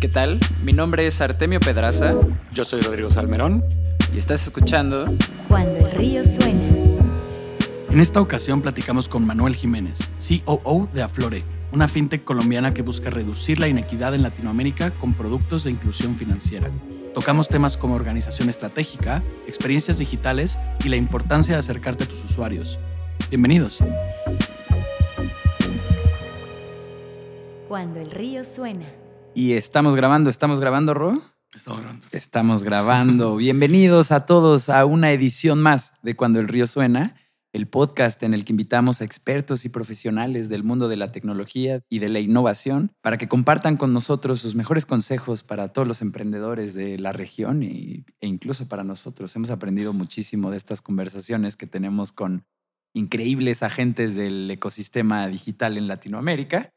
¿Qué tal? Mi nombre es Artemio Pedraza. Yo soy Rodrigo Salmerón. Y estás escuchando Cuando el río suena. En esta ocasión platicamos con Manuel Jiménez, COO de Aflore, una fintech colombiana que busca reducir la inequidad en Latinoamérica con productos de inclusión financiera. Tocamos temas como organización estratégica, experiencias digitales y la importancia de acercarte a tus usuarios. Bienvenidos. Cuando el río suena. Y estamos grabando, ¿estamos grabando, Ro? Estamos grabando. Estamos grabando. Bienvenidos a todos a una edición más de Cuando el río suena, el podcast en el que invitamos a expertos y profesionales del mundo de la tecnología y de la innovación para que compartan con nosotros sus mejores consejos para todos los emprendedores de la región y, e incluso para nosotros. Hemos aprendido muchísimo de estas conversaciones que tenemos con increíbles agentes del ecosistema digital en Latinoamérica.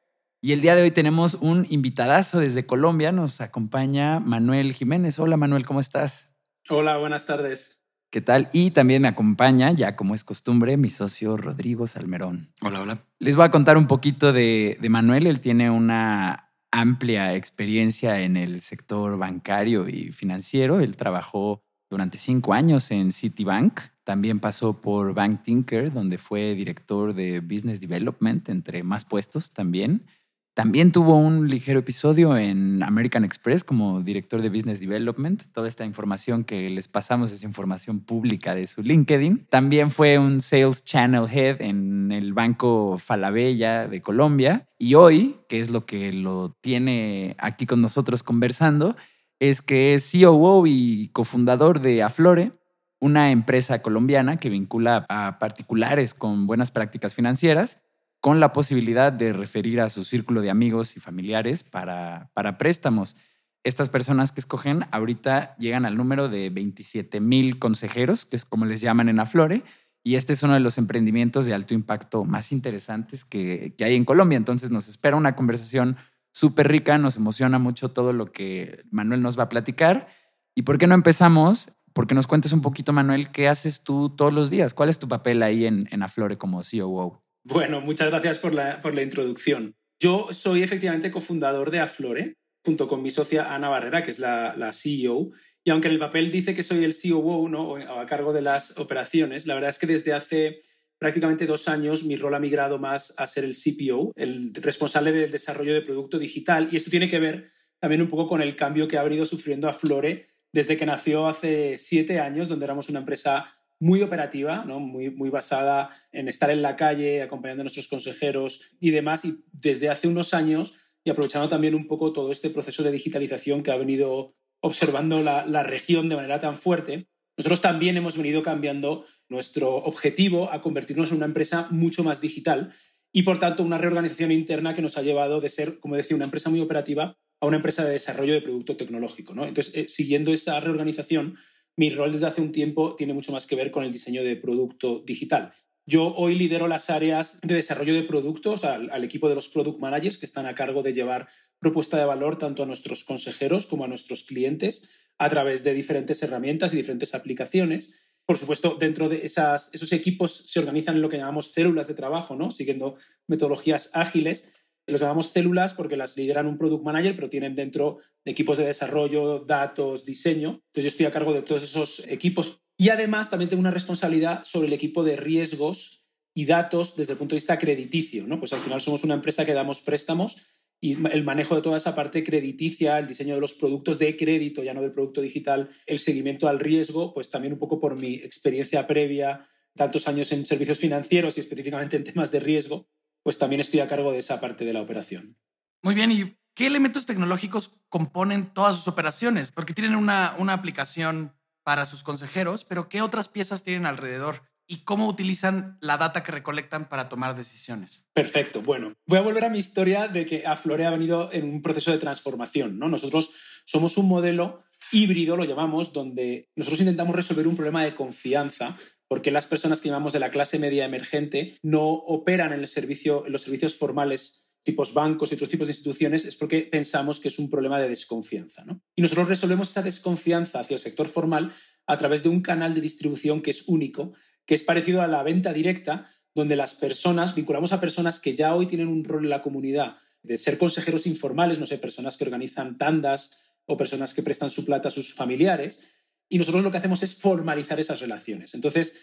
Y el día de hoy tenemos un invitadazo desde Colombia. Nos acompaña Manuel Jiménez. Hola Manuel, ¿cómo estás? Hola, buenas tardes. ¿Qué tal? Y también me acompaña, ya como es costumbre, mi socio Rodrigo Salmerón. Hola, hola. Les voy a contar un poquito de, de Manuel. Él tiene una amplia experiencia en el sector bancario y financiero. Él trabajó durante cinco años en Citibank. También pasó por Bank Tinker, donde fue director de Business Development, entre más puestos también. También tuvo un ligero episodio en American Express como director de Business Development. Toda esta información que les pasamos es información pública de su LinkedIn. También fue un Sales Channel Head en el Banco Falabella de Colombia. Y hoy, que es lo que lo tiene aquí con nosotros conversando, es que es COO y cofundador de Aflore, una empresa colombiana que vincula a particulares con buenas prácticas financieras con la posibilidad de referir a su círculo de amigos y familiares para, para préstamos. Estas personas que escogen ahorita llegan al número de 27 mil consejeros, que es como les llaman en Aflore, y este es uno de los emprendimientos de alto impacto más interesantes que, hay en Colombia. Entonces nos espera una conversación súper rica, nos emociona mucho todo lo que Manuel nos va a platicar. ¿Y por qué no empezamos? Porque nos cuentes un poquito, Manuel, ¿qué haces tú todos los días? ¿Cuál es tu papel ahí en, en Aflore como COO? Bueno, muchas gracias por la, por la introducción. Yo soy efectivamente cofundador de Aflore, junto con mi socia Ana Barrera, que es la, la CEO. Y aunque en el papel dice que soy el COO, ¿no? o a cargo de las operaciones, la verdad es que desde hace prácticamente dos años mi rol ha migrado más a ser el CPO, el responsable del desarrollo de producto digital. Y esto tiene que ver también un poco con el cambio que ha venido sufriendo Aflore desde que nació hace siete años, donde éramos una empresa muy operativa, ¿no? muy, muy basada en estar en la calle, acompañando a nuestros consejeros y demás. Y desde hace unos años, y aprovechando también un poco todo este proceso de digitalización que ha venido observando la, la región de manera tan fuerte, nosotros también hemos venido cambiando nuestro objetivo a convertirnos en una empresa mucho más digital y, por tanto, una reorganización interna que nos ha llevado de ser, como decía, una empresa muy operativa a una empresa de desarrollo de producto tecnológico. ¿no? Entonces, eh, siguiendo esa reorganización, mi rol desde hace un tiempo tiene mucho más que ver con el diseño de producto digital. Yo hoy lidero las áreas de desarrollo de productos al, equipo de los product managers que están a cargo de llevar propuesta de valor tanto a nuestros consejeros como a nuestros clientes a través de diferentes herramientas y diferentes aplicaciones. Por supuesto, dentro de esos equipos se organizan en lo que llamamos células de trabajo, ¿no? siguiendo metodologías ágiles los llamamos células porque las lideran un product manager, pero tienen dentro equipos de desarrollo, datos, diseño. Entonces yo estoy a cargo de todos esos equipos. Y además también tengo una responsabilidad sobre el equipo de riesgos y datos desde el punto de vista crediticio. ¿no? Pues al final somos una empresa que damos préstamos y el manejo de toda esa parte crediticia, el diseño de los productos de crédito, ya no del producto digital, el seguimiento al riesgo, pues también un poco por mi experiencia previa, tantos años en servicios financieros y específicamente en temas de riesgo, pues también estoy a cargo de esa parte de la operación. Muy bien, ¿y qué elementos tecnológicos componen todas sus operaciones? Porque tienen una, una aplicación para sus consejeros, pero ¿qué otras piezas tienen alrededor? ¿Y cómo utilizan la data que recolectan para tomar decisiones? Perfecto. Bueno, voy a volver a mi historia de que Aflore ha venido en un proceso de transformación. ¿no? Nosotros somos un modelo híbrido, lo llamamos, donde nosotros intentamos resolver un problema de confianza porque las personas que llamamos de la clase media emergente no operan en, en los servicios formales tipos bancos y otros tipos de instituciones es porque pensamos que es un problema de desconfianza. ¿no? Y nosotros resolvemos esa desconfianza hacia el sector formal a través de un canal de distribución que es único, que es parecido a la venta directa, donde las personas, vinculamos a personas que ya hoy tienen un rol en la comunidad de ser consejeros informales, no sé, personas que organizan tandas o personas que prestan su plata a sus familiares. Y nosotros lo que hacemos es formalizar esas relaciones. Entonces,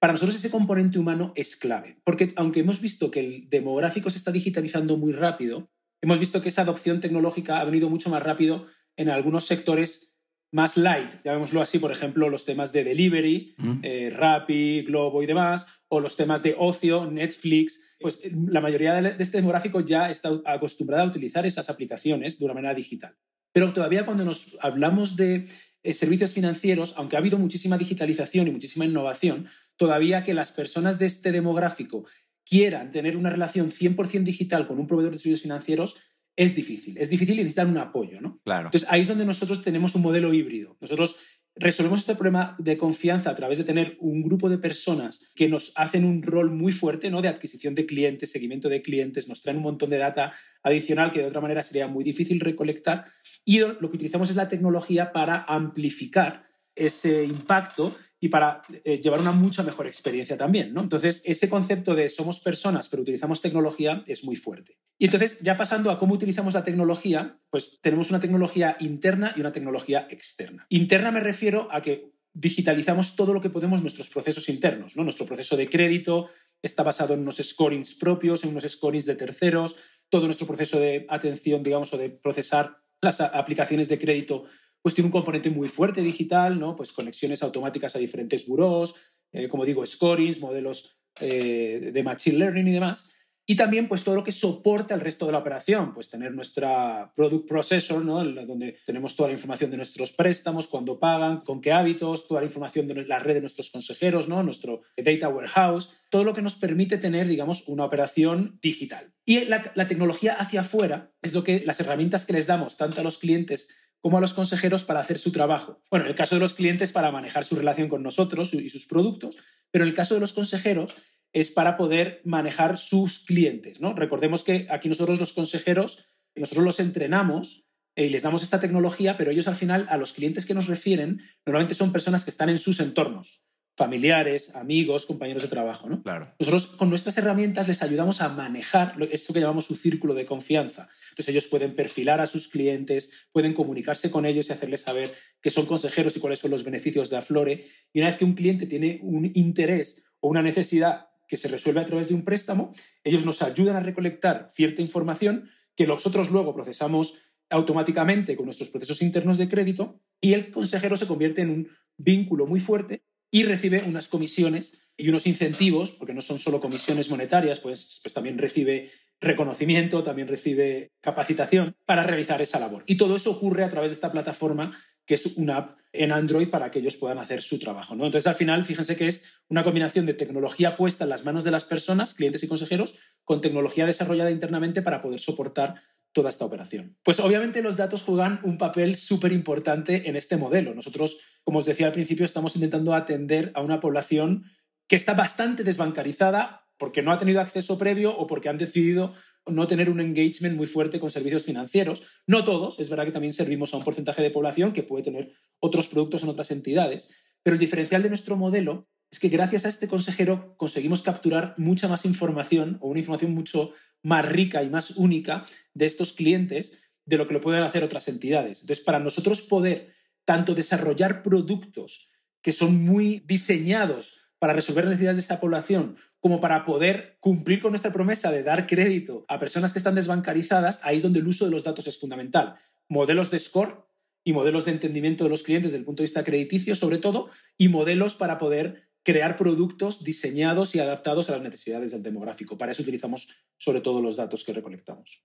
para nosotros ese componente humano es clave, porque aunque hemos visto que el demográfico se está digitalizando muy rápido, hemos visto que esa adopción tecnológica ha venido mucho más rápido en algunos sectores más light, llamémoslo así, por ejemplo, los temas de delivery, eh, Rappi, Globo y demás, o los temas de ocio, Netflix, pues la mayoría de este demográfico ya está acostumbrada a utilizar esas aplicaciones de una manera digital. Pero todavía cuando nos hablamos de eh, servicios financieros, aunque ha habido muchísima digitalización y muchísima innovación, todavía que las personas de este demográfico quieran tener una relación 100% digital con un proveedor de servicios financieros es difícil. Es difícil y necesitan un apoyo, ¿no? Claro. Entonces ahí es donde nosotros tenemos un modelo híbrido. Nosotros resolvemos este problema de confianza a través de tener un grupo de personas que nos hacen un rol muy fuerte ¿no? de adquisición de clientes, seguimiento de clientes, nos traen un montón de data adicional que de otra manera sería muy difícil recolectar y lo que utilizamos es la tecnología para amplificar ese impacto y para eh, llevar una mucha mejor experiencia también. ¿no? Entonces, ese concepto de somos personas pero utilizamos tecnología es muy fuerte. Y entonces, ya pasando a cómo utilizamos la tecnología, pues tenemos una tecnología interna y una tecnología externa. Interna me refiero a que digitalizamos todo lo que podemos nuestros procesos internos. ¿no? Nuestro proceso de crédito está basado en unos scorings propios, en unos scorings de terceros, todo nuestro proceso de atención, digamos, o de procesar las aplicaciones de crédito pues tiene un componente muy fuerte digital, ¿no? Pues conexiones automáticas a diferentes buros, eh, como digo, scorings, modelos eh, de machine learning y demás. Y también pues todo lo que soporta el resto de la operación, pues tener nuestra product processor, ¿no? donde tenemos toda la información de nuestros préstamos, cuándo pagan, con qué hábitos, toda la información de la red de nuestros consejeros, ¿no? nuestro data warehouse, todo lo que nos permite tener, digamos, una operación digital. Y la, la tecnología hacia afuera es lo que las herramientas que les damos tanto a los clientes como a los consejeros para hacer su trabajo. Bueno, en el caso de los clientes para manejar su relación con nosotros y sus productos, pero en el caso de los consejeros es para poder manejar sus clientes. Recordemos que aquí nosotros los consejeros, nosotros los entrenamos y les damos esta tecnología, pero ellos al final a los clientes que nos refieren normalmente son personas que están en sus entornos familiares, amigos, compañeros de trabajo. ¿no? Claro. Nosotros con nuestras herramientas les ayudamos a manejar eso que llamamos su círculo de confianza. Entonces ellos pueden perfilar a sus clientes, pueden comunicarse con ellos y hacerles saber que son consejeros y cuáles son los beneficios de Aflore. Y una vez que un cliente tiene un interés o una necesidad que se resuelve a través de un préstamo, ellos nos ayudan a recolectar cierta información que nosotros luego procesamos automáticamente con nuestros procesos internos de crédito y el consejero se convierte en un vínculo muy fuerte y recibe unas comisiones y unos incentivos, porque no son solo comisiones monetarias, pues, pues también recibe reconocimiento, también recibe capacitación para realizar esa labor. Y todo eso ocurre a través de esta plataforma que es una app en Android para que ellos puedan hacer su trabajo. ¿no? Entonces, al final, fíjense que es una combinación de tecnología puesta en las manos de las personas, clientes y consejeros, con tecnología desarrollada internamente para poder soportar toda esta operación. Pues obviamente los datos juegan un papel súper importante en este modelo. Nosotros, como os decía al principio, estamos intentando atender a una población que está bastante desbancarizada porque no ha tenido acceso previo o porque han decidido no tener un engagement muy fuerte con servicios financieros. No todos, es verdad que también servimos a un porcentaje de población que puede tener otros productos en otras entidades, pero el diferencial de nuestro modelo es que gracias a este consejero conseguimos capturar mucha más información o una información mucho más rica y más única de estos clientes de lo que lo pueden hacer otras entidades. Entonces, para nosotros poder tanto desarrollar productos que son muy diseñados para resolver necesidades de esta población, como para poder cumplir con nuestra promesa de dar crédito a personas que están desbancarizadas, ahí es donde el uso de los datos es fundamental. Modelos de score y modelos de entendimiento de los clientes desde el punto de vista crediticio, sobre todo, y modelos para poder crear productos diseñados y adaptados a las necesidades del demográfico. Para eso utilizamos sobre todo los datos que recolectamos.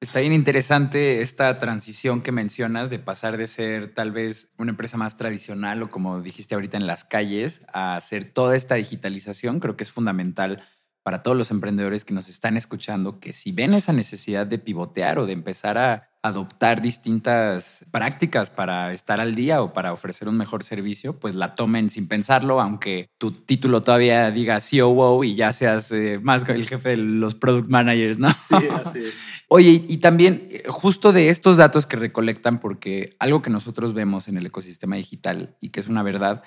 Está bien interesante esta transición que mencionas de pasar de ser tal vez una empresa más tradicional o como dijiste ahorita en las calles a hacer toda esta digitalización. Creo que es fundamental para todos los emprendedores que nos están escuchando que si ven esa necesidad de pivotear o de empezar a adoptar distintas prácticas para estar al día o para ofrecer un mejor servicio, pues la tomen sin pensarlo, aunque tu título todavía diga COO y ya seas eh, más el jefe de los product managers, ¿no? Sí, así es. Oye, y también eh, justo de estos datos que recolectan, porque algo que nosotros vemos en el ecosistema digital y que es una verdad,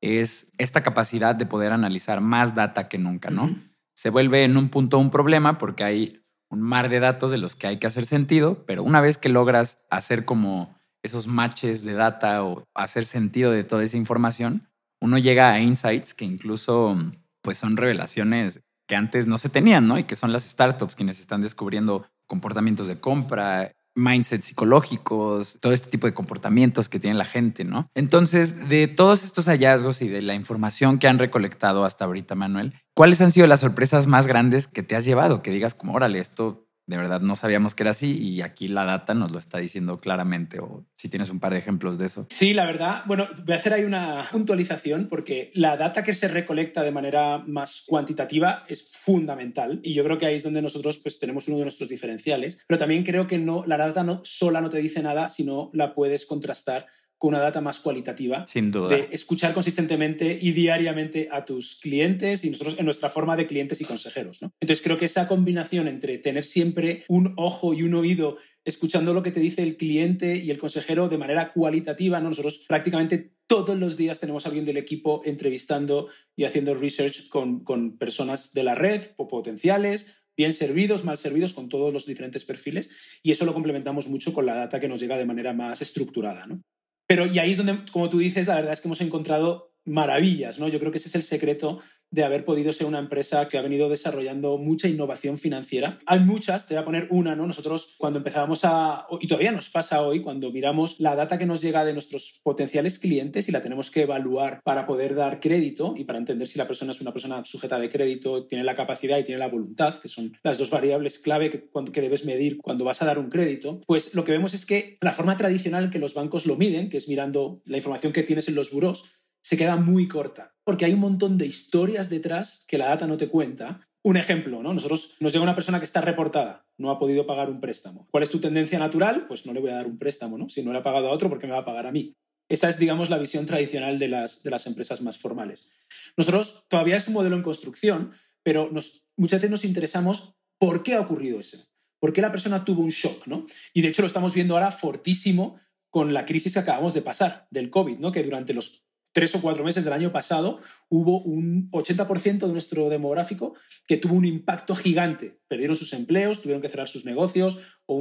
es esta capacidad de poder analizar más data que nunca, ¿no? se vuelve en un punto un problema porque hay un mar de datos de los que hay que hacer sentido, pero una vez que logras hacer como esos matches de data o hacer sentido de toda esa información, uno llega a insights que incluso pues son revelaciones que antes no se tenían, ¿no? Y que son las startups quienes están descubriendo comportamientos de compra, mindsets psicológicos, todo este tipo de comportamientos que tiene la gente, ¿no? Entonces, de todos estos hallazgos y de la información que han recolectado hasta ahorita, Manuel, ¿cuáles han sido las sorpresas más grandes que te has llevado? Que digas como, órale, esto de verdad no sabíamos que era así y aquí la data nos lo está diciendo claramente o si tienes un par de ejemplos de eso. Sí, la verdad, bueno, voy a hacer ahí una puntualización porque la data que se recolecta de manera más cuantitativa es fundamental y yo creo que ahí es donde nosotros pues tenemos uno de nuestros diferenciales, pero también creo que no la data no sola no te dice nada, sino la puedes contrastar con una data más cualitativa. Sin duda. De escuchar consistentemente y diariamente a tus clientes y nosotros en nuestra forma de clientes y consejeros. ¿no? Entonces creo que esa combinación entre tener siempre un ojo y un oído escuchando lo que te dice el cliente y el consejero de manera cualitativa, ¿no? nosotros prácticamente todos los días tenemos a alguien del equipo entrevistando y haciendo research con, con personas de la red o potenciales bien servidos, mal servidos, con todos los diferentes perfiles, y eso lo complementamos mucho con la data que nos llega de manera más estructurada. ¿no? Pero y ahí es donde, como tú dices, la verdad es que hemos encontrado maravillas, ¿no? Yo creo que ese es el secreto de haber podido ser una empresa que ha venido desarrollando mucha innovación financiera. Hay muchas, te voy a poner una, ¿no? Nosotros cuando empezábamos a, y todavía nos pasa hoy, cuando miramos la data que nos llega de nuestros potenciales clientes y la tenemos que evaluar para poder dar crédito y para entender si la persona es una persona sujeta de crédito, tiene la capacidad y tiene la voluntad, que son las dos variables clave que, que debes medir cuando vas a dar un crédito, pues lo que vemos es que la forma tradicional que los bancos lo miden, que es mirando la información que tienes en los buros, se queda muy corta, porque hay un montón de historias detrás que la data no te cuenta. Un ejemplo, ¿no? Nosotros nos llega una persona que está reportada, no ha podido pagar un préstamo. ¿Cuál es tu tendencia natural? Pues no le voy a dar un préstamo, ¿no? Si no le ha pagado a otro, ¿por qué me va a pagar a mí? Esa es, digamos, la visión tradicional de las, de las empresas más formales. Nosotros todavía es un modelo en construcción, pero nos, muchas veces nos interesamos por qué ha ocurrido eso. ¿Por qué la persona tuvo un shock? ¿no? Y de hecho lo estamos viendo ahora fortísimo con la crisis que acabamos de pasar del COVID, ¿no? que durante los tres o cuatro meses del año pasado hubo un 80% de nuestro demográfico que tuvo un impacto gigante. Perdieron sus empleos, tuvieron que cerrar sus negocios o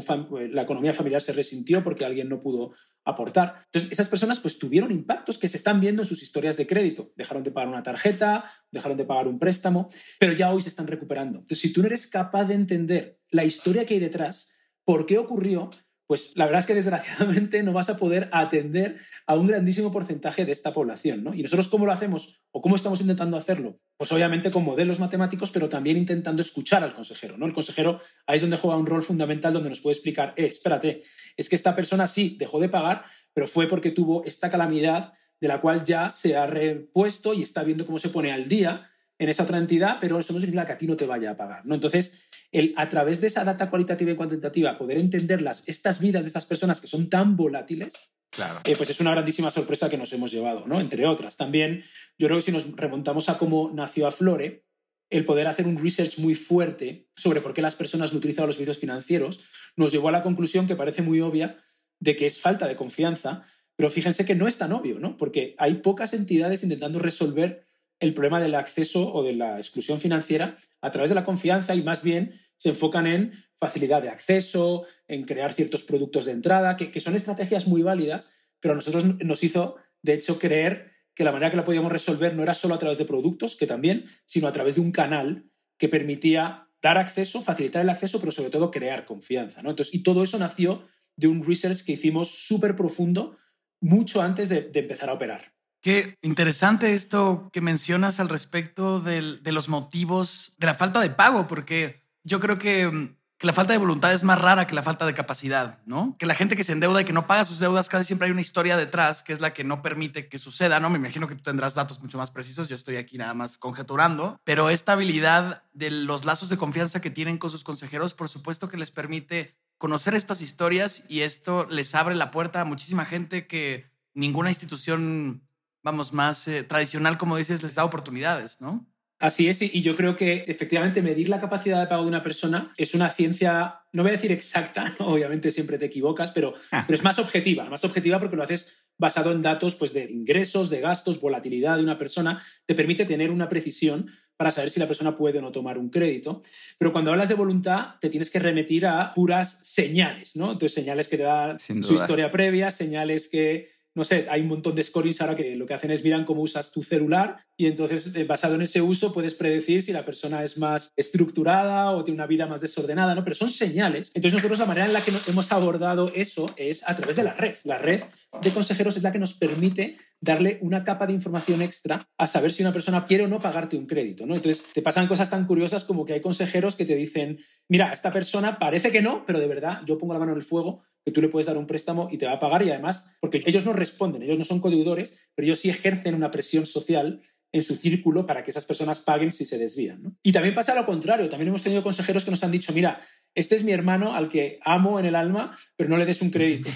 la economía familiar se resintió porque alguien no pudo aportar. Entonces, esas personas pues tuvieron impactos que se están viendo en sus historias de crédito. Dejaron de pagar una tarjeta, dejaron de pagar un préstamo, pero ya hoy se están recuperando. Entonces, si tú no eres capaz de entender la historia que hay detrás, por qué ocurrió, pues la verdad es que desgraciadamente no vas a poder atender a un grandísimo porcentaje de esta población. ¿no? ¿Y nosotros cómo lo hacemos o cómo estamos intentando hacerlo? Pues obviamente con modelos matemáticos, pero también intentando escuchar al consejero. ¿no? El consejero ahí es donde juega un rol fundamental donde nos puede explicar, eh, espérate, es que esta persona sí dejó de pagar, pero fue porque tuvo esta calamidad de la cual ya se ha repuesto y está viendo cómo se pone al día en esa otra entidad, pero eso no significa que a ti no te vaya a pagar. ¿no? Entonces, el, a través de esa data cualitativa y cuantitativa, poder entender las, estas vidas de estas personas que son tan volátiles, claro. Eh, pues es una grandísima sorpresa que nos hemos llevado, ¿no? entre otras. También, yo creo que si nos remontamos a cómo nació Aflore, el poder hacer un research muy fuerte sobre por qué las personas no utilizaban los servicios financieros, nos llevó a la conclusión que parece muy obvia de que es falta de confianza, pero fíjense que no es tan obvio, ¿no? porque hay pocas entidades intentando resolver el problema del acceso o de la exclusión financiera a través de la confianza y más bien se enfocan en facilidad de acceso, en crear ciertos productos de entrada, que, son estrategias muy válidas, pero a nosotros nos hizo, de hecho, creer que la manera que la podíamos resolver no era solo a través de productos, que también, sino a través de un canal que permitía dar acceso, facilitar el acceso, pero sobre todo crear confianza. ¿no? Entonces, y todo eso nació de un research que hicimos súper profundo mucho antes de empezar a operar. Qué interesante esto que mencionas al respecto de los motivos de la falta de pago, porque yo creo que, mm, que, la falta de voluntad es más rara que la falta de capacidad, ¿no? Que la gente que se endeuda y que no paga sus deudas, casi siempre hay una historia detrás que es la que no permite que suceda, ¿no? Me imagino que tú tendrás datos mucho más precisos, yo estoy aquí nada más conjeturando, pero esta habilidad de los lazos de confianza que tienen con sus consejeros, por supuesto que les permite conocer estas historias y esto les abre la puerta a muchísima gente que ninguna institución vamos, más eh, tradicional, como dices, les da oportunidades, ¿no? Así es, y yo creo que efectivamente medir la capacidad de pago de una persona es una ciencia, no voy a decir exacta, obviamente siempre te equivocas, pero, ah. pero, es más objetiva, más objetiva porque lo haces basado en datos pues, de ingresos, de gastos, volatilidad de una persona, te permite tener una precisión para saber si la persona puede o no tomar un crédito. Pero cuando hablas de voluntad, te tienes que remitir a puras señales, ¿no? Entonces, señales que te da su historia previa, señales que no sé, hay un montón de scorings ahora que lo que hacen es miran cómo usas tu celular y entonces eh, basado en ese uso puedes predecir si la persona es más estructurada o tiene una vida más desordenada, ¿no? Pero son señales. Entonces nosotros la manera en la que hemos abordado eso es a través de la red. La red de consejeros es la que nos permite darle una capa de información extra a saber si una persona quiere o no pagarte un crédito, ¿no? Entonces te pasan cosas tan curiosas como que hay consejeros que te dicen, mira, esta persona parece que no, pero de verdad yo pongo la mano en el fuego que tú le puedes dar un préstamo y te va a pagar y además, porque ellos no responden, ellos no son codeudores, pero ellos sí ejercen una presión social en su círculo para que esas personas paguen si se desvían. Y también pasa lo contrario, también hemos tenido consejeros que nos han dicho, mira, este es mi hermano al que amo en el alma, pero no le des un crédito,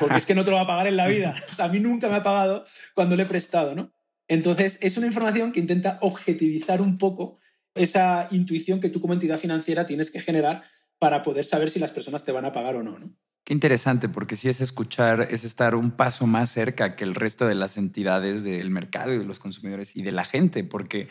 porque es que no te lo va a pagar en la vida. a mí nunca me ha pagado cuando le he prestado, ¿no? Entonces, es una información que intenta objetivizar un poco esa intuición que tú como entidad financiera tienes que generar para poder saber si las personas te van a pagar o no. ¿no? Qué interesante, porque si es escuchar, es estar un paso más cerca que el resto de las entidades del mercado y de los consumidores y de la gente, porque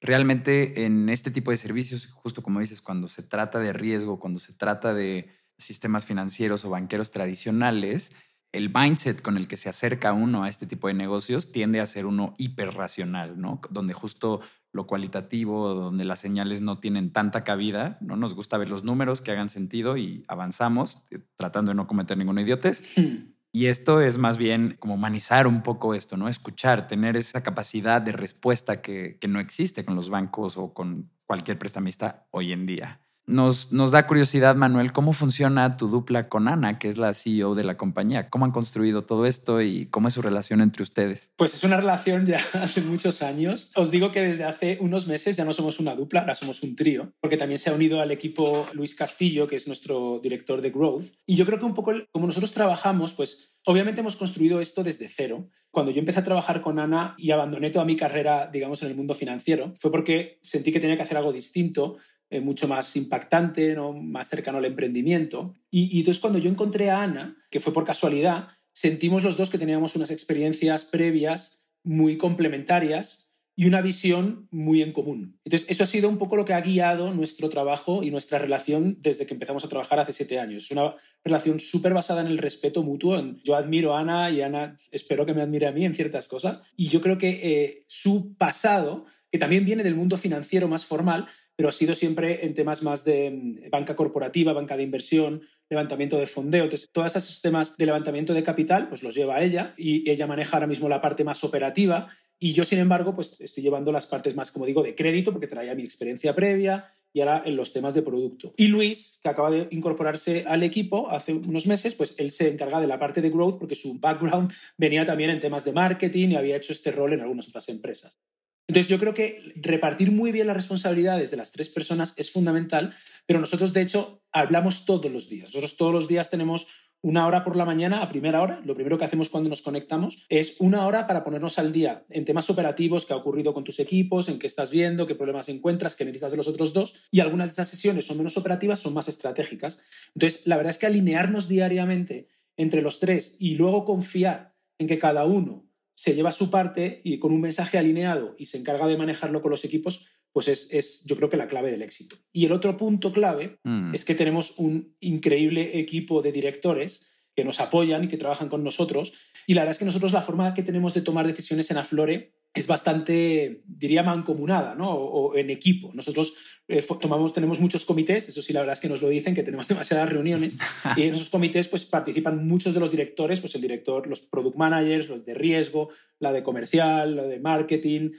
realmente en este tipo de servicios, justo como dices, cuando se trata de riesgo, cuando se trata de sistemas financieros o banqueros tradicionales, el mindset con el que se acerca uno a este tipo de negocios tiende a ser uno hiperracional, ¿no? Donde justo lo cualitativo, donde las señales no tienen tanta cabida, ¿no? Nos gusta ver los números que hagan sentido y avanzamos eh, tratando de no cometer ningún idiotez. Hmm. Y esto es más bien como humanizar un poco esto, ¿no? Escuchar, tener esa capacidad de respuesta que, que no existe con los bancos o con cualquier prestamista hoy en día. Nos, nos, da curiosidad, Manuel, cómo funciona tu dupla con Ana, que es la CEO de la compañía. ¿Cómo han construido todo esto y cómo es su relación entre ustedes? Pues es una relación ya hace muchos años. Os digo que desde hace unos meses ya no somos una dupla, ahora somos un trío, porque también se ha unido al equipo Luis Castillo, que es nuestro director de Growth. Y yo creo que un poco como nosotros trabajamos, pues obviamente hemos construido esto desde cero. Cuando yo empecé a trabajar con Ana y abandoné toda mi carrera, digamos, en el mundo financiero, fue porque sentí que tenía que hacer algo distinto eh, mucho más impactante, ¿no? más cercano al emprendimiento. Y, entonces cuando yo encontré a Ana, que fue por casualidad, sentimos los dos que teníamos unas experiencias previas muy complementarias y una visión muy en común. Entonces, eso ha sido un poco lo que ha guiado nuestro trabajo y nuestra relación desde que empezamos a trabajar hace siete años. Es una relación súper basada en el respeto mutuo. Yo admiro a Ana y Ana espero que me admire a mí en ciertas cosas. Y yo creo que eh, su pasado, también viene del mundo financiero más formal, pero ha sido siempre en temas más de mm, banca corporativa, banca de inversión, levantamiento de fondeo. Entonces, todos esos temas de levantamiento de capital, pues los lleva ella y ella maneja ahora mismo la parte más operativa y yo, sin embargo, pues estoy llevando las partes más, como digo, de crédito porque traía mi experiencia previa y ahora en los temas de producto. Y Luis, que acaba de incorporarse al equipo hace unos meses, pues él se encarga de la parte de growth porque su background venía también en temas de marketing y había hecho este rol en algunas otras empresas. Entonces yo creo que repartir muy bien las responsabilidades de las tres personas es fundamental, pero nosotros de hecho hablamos todos los días. Nosotros todos los días tenemos una hora por la mañana a primera hora. Lo primero que hacemos cuando nos conectamos es una hora para ponernos al día en temas operativos, qué ha ocurrido con tus equipos, en qué estás viendo, qué problemas encuentras, qué necesitas de los otros dos. Y algunas de esas sesiones son menos operativas, son más estratégicas. Entonces, la verdad es que alinearnos diariamente entre los tres y luego confiar en que cada uno se lleva su parte y con un mensaje alineado y se encarga de manejarlo con los equipos, pues es, yo creo que la clave del éxito. Y el otro punto clave mm. es que tenemos un increíble equipo de directores que nos apoyan y que trabajan con nosotros. Y la verdad es que nosotros la forma que tenemos de tomar decisiones en Aflore es bastante, diría, mancomunada, ¿no? O, en equipo. Nosotros eh, tomamos, tenemos muchos comités, eso sí, la verdad es que nos lo dicen, que tenemos demasiadas reuniones, y en esos comités pues, participan muchos de los directores, pues el director, los product managers, los de riesgo, la de comercial, la de marketing,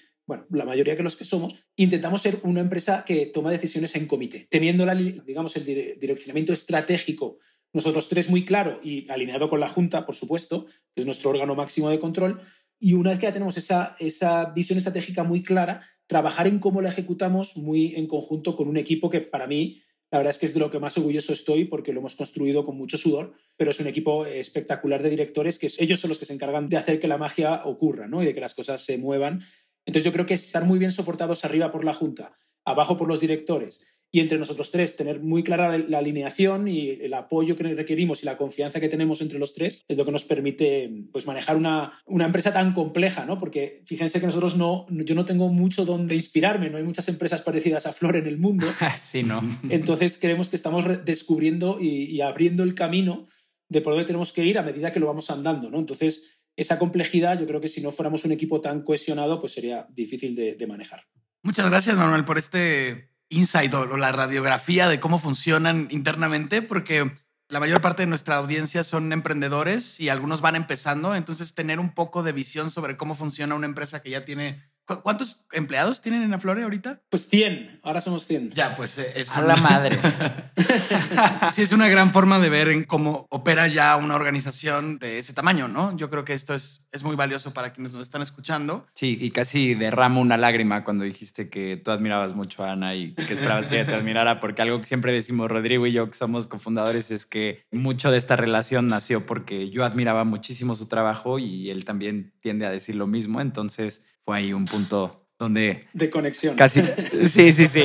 la mayoría de los que somos, intentamos ser una empresa que toma decisiones en comité, teniendo, la, digamos, el direccionamiento estratégico nosotros tres muy claro y alineado con la Junta, por supuesto, que es nuestro órgano máximo de control, y una vez que ya tenemos esa, esa visión estratégica muy clara, trabajar en cómo la ejecutamos muy en conjunto con un equipo que para mí, la verdad es que es de lo que más orgulloso estoy porque lo hemos construido con mucho sudor, pero es un equipo espectacular de directores que ellos son los que se encargan de hacer que la magia ocurra ¿no? y de que las cosas se muevan. Entonces yo creo que estar muy bien soportados arriba por la Junta, abajo por los directores y entre nosotros tres tener muy clara la alineación y el apoyo que requerimos y la confianza que tenemos entre los tres es lo que nos permite pues, manejar una, una empresa tan compleja, ¿no? Porque fíjense que nosotros no, yo no tengo mucho donde inspirarme, no hay muchas empresas parecidas a Flor en el mundo. sí, ¿no? Entonces creemos que estamos descubriendo y, y abriendo el camino de por dónde tenemos que ir a medida que lo vamos andando, ¿no? Entonces, esa complejidad, yo creo que si no fuéramos un equipo tan cohesionado, pues sería difícil de, de manejar. Muchas gracias, Manuel, por este insight o la radiografía de cómo funcionan internamente, porque la mayor parte de nuestra audiencia son emprendedores y algunos van empezando, entonces tener un poco de visión sobre cómo funciona una empresa que ya tiene ¿Cuántos empleados tienen en Aflore ahorita? Pues 100, ahora somos 100. Ya, pues eh, es A la madre. sí, es una gran forma de ver en cómo opera ya una organización de ese tamaño, ¿no? Yo creo que esto es, es muy valioso para quienes nos están escuchando. Sí, y casi derramo una lágrima cuando dijiste que tú admirabas mucho a Ana y que esperabas que ella te admirara, porque algo que siempre decimos Rodrigo y yo, que somos cofundadores, es que mucho de esta relación nació porque yo admiraba muchísimo su trabajo y él también tiende a decir lo mismo, entonces fue ahí un punto donde... De conexión. Casi... Sí, sí, sí.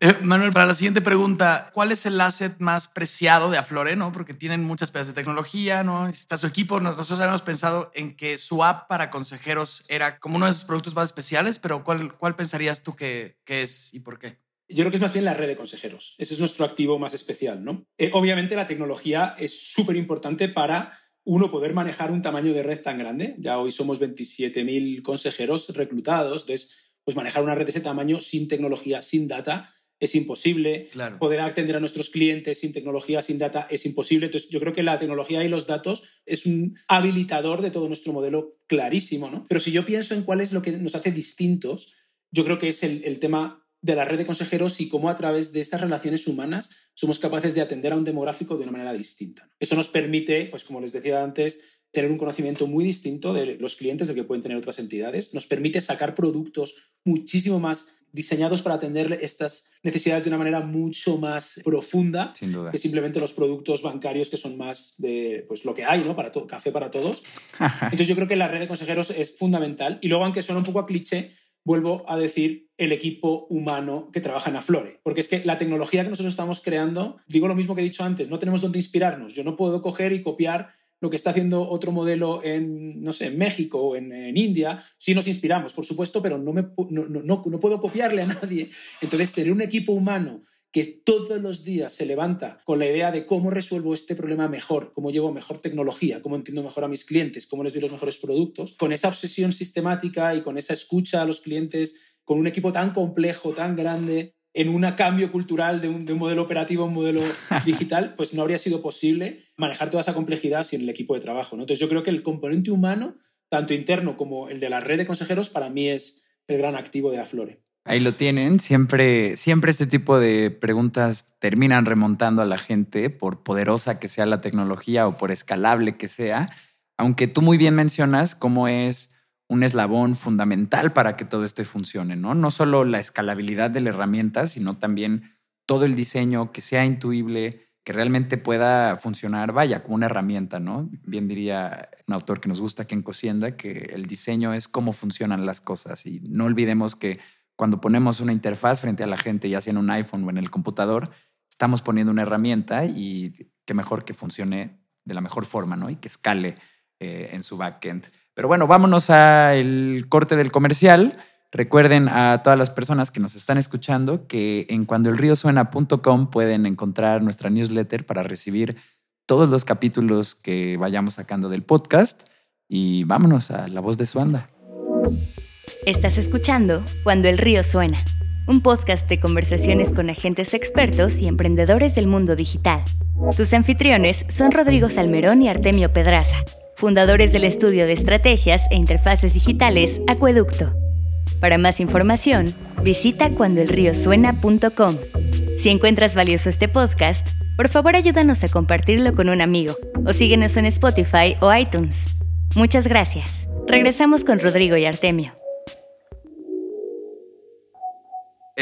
Eh, Manuel, para la siguiente pregunta, ¿cuál es el asset más preciado de Aflore? ¿no? Porque tienen muchas piezas de tecnología, ¿no? Está su equipo. Nosotros habíamos pensado en que su app para consejeros era como uno de sus productos más especiales, pero ¿cuál, cuál pensarías tú que, que es y por qué? Yo creo que es más bien la red de consejeros. Ese es nuestro activo más especial, ¿no? Eh, obviamente la tecnología es súper importante para uno, poder manejar un tamaño de red tan grande. Ya hoy somos 27.000 consejeros reclutados. Entonces, pues manejar una red de ese tamaño sin tecnología, sin data, es imposible. Claro. Poder atender a nuestros clientes sin tecnología, sin data, es imposible. Entonces, yo creo que la tecnología y los datos es un habilitador de todo nuestro modelo clarísimo, ¿no? Pero si yo pienso en cuál es lo que nos hace distintos, yo creo que es el, el tema de la red de consejeros y cómo a través de estas relaciones humanas somos capaces de atender a un demográfico de una manera distinta. Eso nos permite, pues como les decía antes, tener un conocimiento muy distinto de los clientes del que pueden tener otras entidades. Nos permite sacar productos muchísimo más diseñados para atender estas necesidades de una manera mucho más profunda Sin duda. que simplemente los productos bancarios que son más de pues, lo que hay, ¿no? Para todo, café para todos. Entonces yo creo que la red de consejeros es fundamental. Y luego, aunque suena un poco a cliché, vuelvo a decir el equipo humano que trabaja en Aflore. Porque es que la tecnología que nosotros estamos creando, digo lo mismo que he dicho antes, no tenemos dónde inspirarnos. Yo no puedo coger y copiar lo que está haciendo otro modelo en, no sé, en México o en, India. Sí nos inspiramos, por supuesto, pero no, me, no, no, no puedo copiarle a nadie. Entonces, tener un equipo humano que todos los días se levanta con la idea de cómo resuelvo este problema mejor, cómo llevo mejor tecnología, cómo entiendo mejor a mis clientes, cómo les doy los mejores productos, con esa obsesión sistemática y con esa escucha a los clientes, con un equipo tan complejo, tan grande, en un cambio cultural de un, de un modelo operativo a un modelo digital, pues no habría sido posible manejar toda esa complejidad sin el equipo de trabajo. ¿no? Entonces yo creo que el componente humano, tanto interno como el de la red de consejeros, para mí es el gran activo de Aflore. Ahí lo tienen. Siempre, siempre este tipo de preguntas terminan remontando a la gente, por poderosa que sea la tecnología o por escalable que sea. Aunque tú muy bien mencionas cómo es un eslabón fundamental para que todo esto funcione, ¿no? No solo la escalabilidad de la herramienta, sino también todo el diseño que sea intuible, que realmente pueda funcionar, vaya, como una herramienta, ¿no? Bien diría un autor que nos gusta, Ken Cosienda, que el diseño es cómo funcionan las cosas y no olvidemos que cuando ponemos una interfaz frente a la gente, ya sea en un iPhone o en el computador, estamos poniendo una herramienta y qué mejor que funcione de la mejor forma, ¿no? Y que escale eh, en su backend. Pero bueno, vámonos al corte del comercial. Recuerden a todas las personas que nos están escuchando que en cuandoelriosuena.com pueden encontrar nuestra newsletter para recibir todos los capítulos que vayamos sacando del podcast. Y vámonos a la voz de su banda. Estás escuchando Cuando el río suena, un podcast de conversaciones con agentes expertos y emprendedores del mundo digital. Tus anfitriones son Rodrigo Salmerón y Artemio Pedraza, fundadores del estudio de estrategias e interfaces digitales Acueducto. Para más información, visita cuandoelriosuena.com. Si encuentras valioso este podcast, por favor ayúdanos a compartirlo con un amigo o síguenos en Spotify o iTunes. Muchas gracias. Regresamos con Rodrigo y Artemio.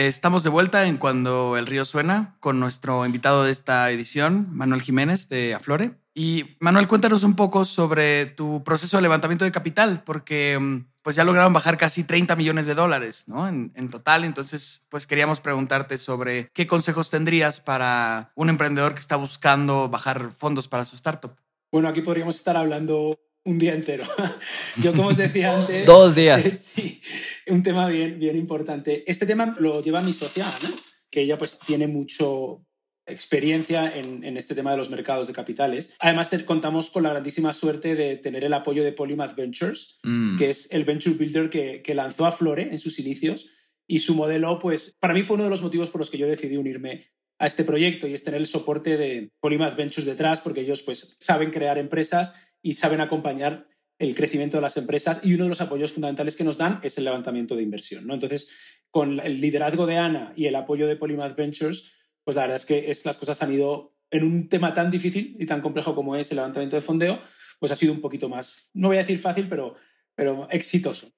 Estamos de vuelta en Cuando el río suena con nuestro invitado de esta edición, Manuel Jiménez de Aflore. Y Manuel, cuéntanos un poco sobre tu proceso de levantamiento de capital, porque mm, pues ya lograron bajar casi 30 millones de dólares ¿no? en, total. Entonces, pues queríamos preguntarte sobre qué consejos tendrías para un emprendedor que está buscando bajar fondos para su startup. Bueno, aquí podríamos estar hablando un día entero. Yo, como os decía antes... Dos días. sí, un tema bien, bien importante. Este tema lo lleva mi socia, Ana, que ella pues tiene mucho experiencia en, en, este tema de los mercados de capitales. Además, te, contamos con la grandísima suerte de tener el apoyo de Polymath Ventures, mm. que es el venture builder que, que, lanzó a Flore en sus inicios. Y su modelo, pues, para mí fue uno de los motivos por los que yo decidí unirme a este proyecto y es tener el soporte de Polymath Ventures detrás, porque ellos, pues, saben crear empresas y saben acompañar el crecimiento de las empresas y uno de los apoyos fundamentales que nos dan es el levantamiento de inversión. ¿no? Entonces, con el liderazgo de Ana y el apoyo de Polymath Ventures, pues la verdad es que es, las cosas han ido en un tema tan difícil y tan complejo como es el levantamiento de fondeo, pues ha sido un poquito más, no voy a decir fácil, pero, pero exitoso.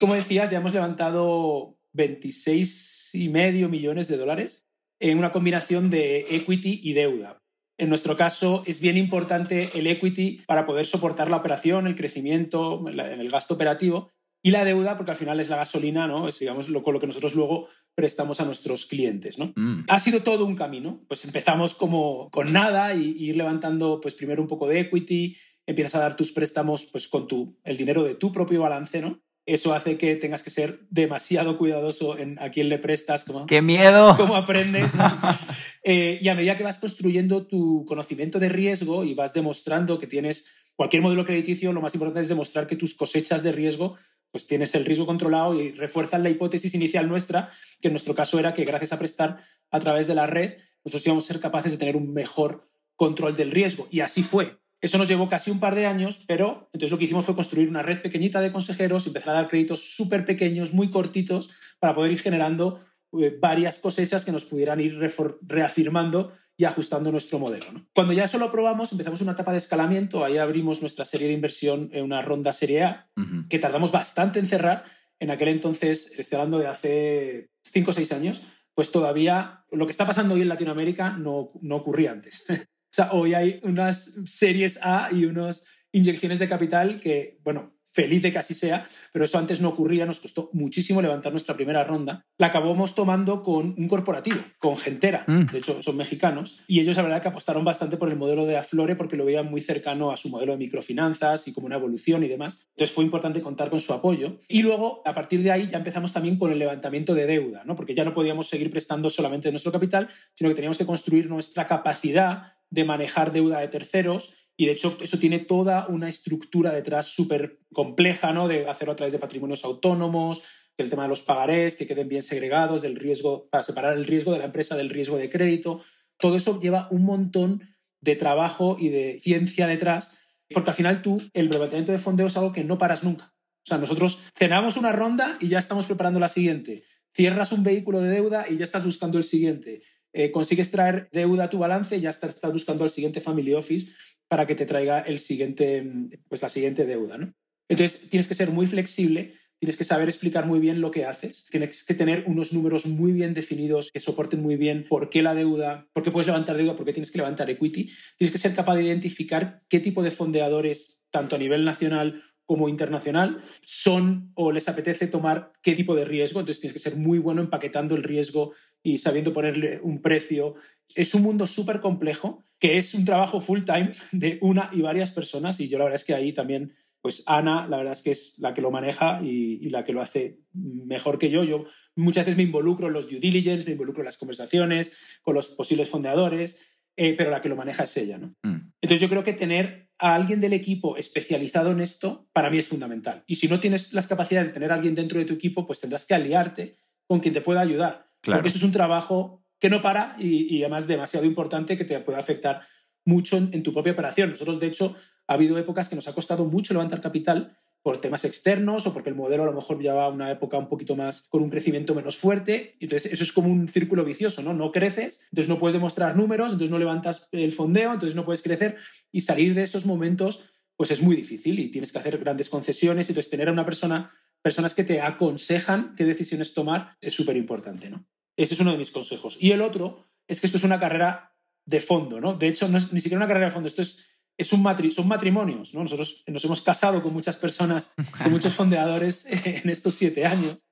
Como decías, ya hemos levantado 26,5 millones de dólares en una combinación de equity y deuda. En nuestro caso, es bien importante el equity para poder soportar la operación, el crecimiento, el gasto operativo y la deuda, porque al final es la gasolina, ¿no? Es, digamos, lo, con lo que nosotros luego prestamos a nuestros clientes, ¿no? Mm. Ha sido todo un camino. Pues empezamos como con nada y, y, ir levantando, pues primero un poco de equity, empiezas a dar tus préstamos, pues con tu, el dinero de tu propio balance, ¿no? Eso hace que tengas que ser demasiado cuidadoso en a quién le prestas. Cómo, ¡Qué miedo! Cómo aprendes. eh, y a medida que vas construyendo tu conocimiento de riesgo y vas demostrando que tienes cualquier modelo crediticio, lo más importante es demostrar que tus cosechas de riesgo, pues tienes el riesgo controlado y refuerzan la hipótesis inicial nuestra, que en nuestro caso era que gracias a prestar a través de la red, nosotros íbamos a ser capaces de tener un mejor control del riesgo. Y así fue. Eso nos llevó casi un par de años, pero entonces lo que hicimos fue construir una red pequeñita de consejeros, empezar a dar créditos súper pequeños, muy cortitos, para poder ir generando eh, varias cosechas que nos pudieran ir reafirmando y ajustando nuestro modelo. ¿no? Cuando ya eso lo probamos, empezamos una etapa de escalamiento, ahí abrimos nuestra serie de inversión en una ronda serie A, uh -huh. que tardamos bastante en cerrar. En aquel entonces, estoy hablando de hace 5 o 6 años, pues todavía lo que está pasando hoy en Latinoamérica no, no ocurría antes. O sea, hoy hay unas series A y unas inyecciones de capital que, bueno, feliz de que así sea, pero eso antes no ocurría, nos costó muchísimo levantar nuestra primera ronda. La acabamos tomando con un corporativo, con Gentera, mm. de hecho son mexicanos, y ellos la verdad que apostaron bastante por el modelo de Aflore porque lo veían muy cercano a su modelo de microfinanzas y como una evolución y demás. Entonces fue importante contar con su apoyo. Y luego, a partir de ahí, ya empezamos también con el levantamiento de deuda, ¿no? porque ya no podíamos seguir prestando solamente nuestro capital, sino que teníamos que construir nuestra capacidad de manejar deuda de terceros y de hecho eso tiene toda una estructura detrás súper compleja, ¿no? De hacerlo a través de patrimonios autónomos, el tema de los pagarés, que queden bien segregados, del riesgo, para separar el riesgo de la empresa del riesgo de crédito. Todo eso lleva un montón de trabajo y de ciencia detrás, porque al final tú, el levantamiento de fondeo es algo que no paras nunca. O sea, nosotros cenamos una ronda y ya estamos preparando la siguiente. Cierras un vehículo de deuda y ya estás buscando el siguiente eh, consigues traer deuda a tu balance ya estás, estás, buscando el siguiente Family Office para que te traiga el siguiente, pues la siguiente deuda. ¿no? Entonces, tienes que ser muy flexible, tienes que saber explicar muy bien lo que haces, tienes que tener unos números muy bien definidos que soporten muy bien por qué la deuda, por qué puedes levantar deuda, por qué tienes que levantar equity. Tienes que ser capaz de identificar qué tipo de fondeadores, tanto a nivel nacional como internacional son o les apetece tomar qué tipo de riesgo. Entonces tienes que ser muy bueno empaquetando el riesgo y sabiendo ponerle un precio. Es un mundo súper complejo que es un trabajo full time de una y varias personas y yo la verdad es que ahí también, pues Ana, la verdad es que es la que lo maneja y, y la que lo hace mejor que yo. Yo muchas veces me involucro en los due diligence, me involucro en las conversaciones con los posibles fondeadores eh, pero la que lo maneja es ella. ¿no? Mm. Entonces yo creo que tener a alguien del equipo especializado en esto para mí es fundamental. Y si no tienes las capacidades de tener a alguien dentro de tu equipo, pues tendrás que aliarte con quien te pueda ayudar. Claro. Porque eso es un trabajo que no para y, y, además demasiado importante que te puede afectar mucho en, en tu propia operación. Nosotros, de hecho, ha habido épocas que nos ha costado mucho levantar capital por temas externos o porque el modelo a lo mejor lleva una época un poquito más con un crecimiento menos fuerte. Entonces, eso es como un círculo vicioso, ¿no? No creces, entonces no puedes demostrar números, entonces no levantas el fondeo, entonces no puedes crecer y salir de esos momentos pues es muy difícil y tienes que hacer grandes concesiones. Entonces, tener a una persona, personas que te aconsejan qué decisiones tomar es súper importante, ¿no? Ese es uno de mis consejos. Y el otro es que esto es una carrera de fondo, ¿no? De hecho, no es ni siquiera una carrera de fondo, esto es, es un son matrimonios, ¿no? Nosotros nos hemos casado con muchas personas, con muchos fondeadores en estos siete años.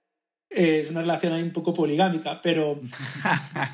Es una relación ahí un poco poligámica, pero